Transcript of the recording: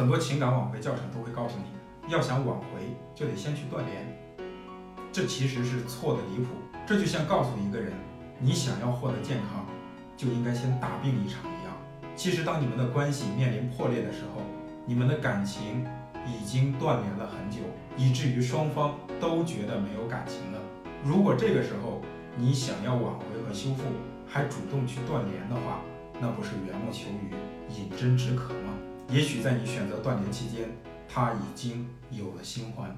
很多情感挽回教程都会告诉你，要想挽回，就得先去断联。这其实是错的离谱。这就像告诉一个人，你想要获得健康，就应该先大病一场一样。其实，当你们的关系面临破裂的时候，你们的感情已经断联了很久，以至于双方都觉得没有感情了。如果这个时候你想要挽回和修复，还主动去断联的话，那不是缘木求鱼、饮鸩止渴吗？也许在你选择断联期间，他已经有了新欢。